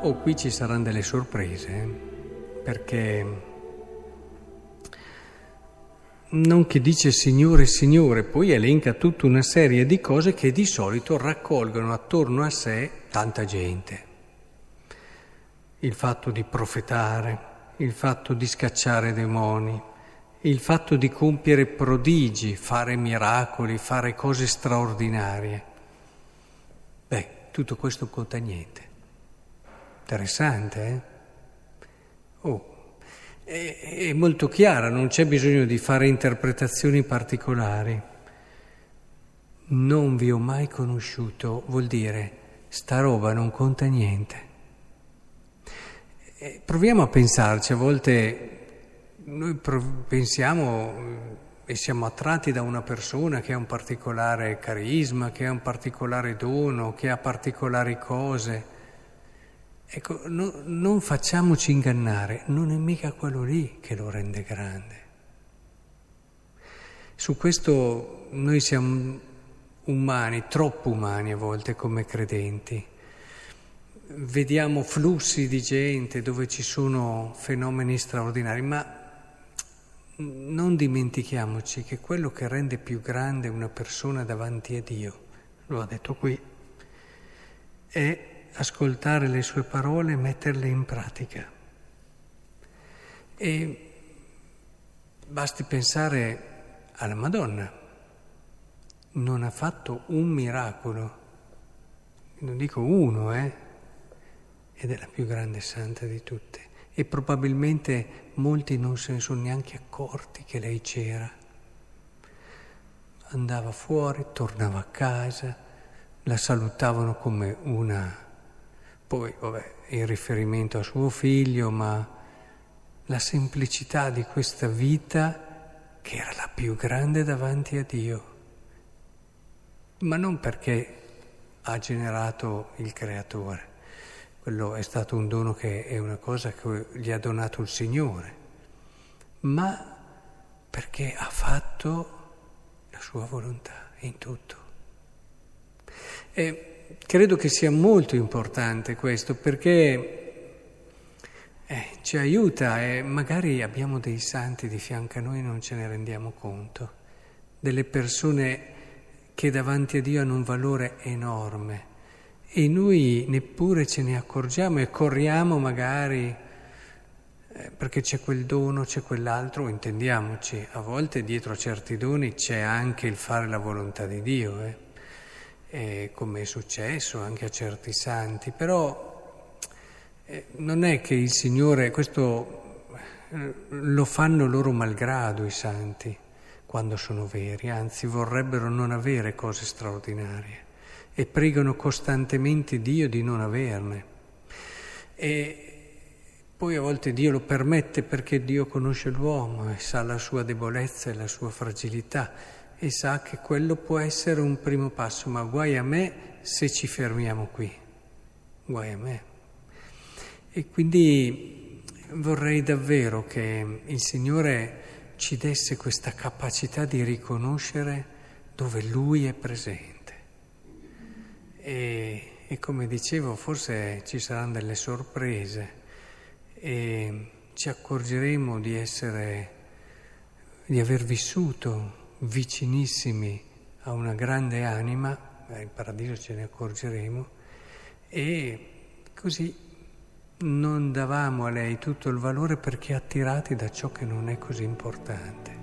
oh, qui ci saranno delle sorprese, eh? perché non che dice Signore, Signore, poi elenca tutta una serie di cose che di solito raccolgono attorno a sé tanta gente. Il fatto di profetare, il fatto di scacciare demoni, il fatto di compiere prodigi, fare miracoli, fare cose straordinarie. Beh, tutto questo conta niente. Interessante, eh? Oh, è, è molto chiara, non c'è bisogno di fare interpretazioni particolari. Non vi ho mai conosciuto vuol dire sta roba non conta niente. E proviamo a pensarci, a volte noi pensiamo e siamo attratti da una persona che ha un particolare carisma, che ha un particolare dono, che ha particolari cose Ecco, no, non facciamoci ingannare, non è mica quello lì che lo rende grande. Su questo noi siamo umani, troppo umani a volte come credenti. Vediamo flussi di gente dove ci sono fenomeni straordinari, ma non dimentichiamoci che quello che rende più grande una persona davanti a Dio, lo ha detto qui, è ascoltare le sue parole e metterle in pratica. E basti pensare alla Madonna. Non ha fatto un miracolo, non dico uno, eh? Ed è la più grande santa di tutte. E probabilmente molti non se ne sono neanche accorti che lei c'era. Andava fuori, tornava a casa, la salutavano come una poi, vabbè, in riferimento a suo figlio, ma la semplicità di questa vita che era la più grande davanti a Dio, ma non perché ha generato il Creatore, quello è stato un dono che è una cosa che gli ha donato il Signore, ma perché ha fatto la sua volontà in tutto. E credo che sia molto importante questo perché eh, ci aiuta e magari abbiamo dei santi di fianco a noi e non ce ne rendiamo conto, delle persone che davanti a Dio hanno un valore enorme e noi neppure ce ne accorgiamo e corriamo magari eh, perché c'è quel dono, c'è quell'altro, intendiamoci, a volte dietro certi doni c'è anche il fare la volontà di Dio. Eh eh, come è successo anche a certi santi, però eh, non è che il Signore, questo eh, lo fanno loro malgrado i santi quando sono veri, anzi vorrebbero non avere cose straordinarie e pregano costantemente Dio di non averne. E poi a volte Dio lo permette perché Dio conosce l'uomo e sa la sua debolezza e la sua fragilità e sa che quello può essere un primo passo, ma guai a me se ci fermiamo qui, guai a me. E quindi vorrei davvero che il Signore ci desse questa capacità di riconoscere dove Lui è presente. E, e come dicevo, forse ci saranno delle sorprese e ci accorgeremo di essere, di aver vissuto vicinissimi a una grande anima, in paradiso ce ne accorgeremo, e così non davamo a lei tutto il valore perché attirati da ciò che non è così importante.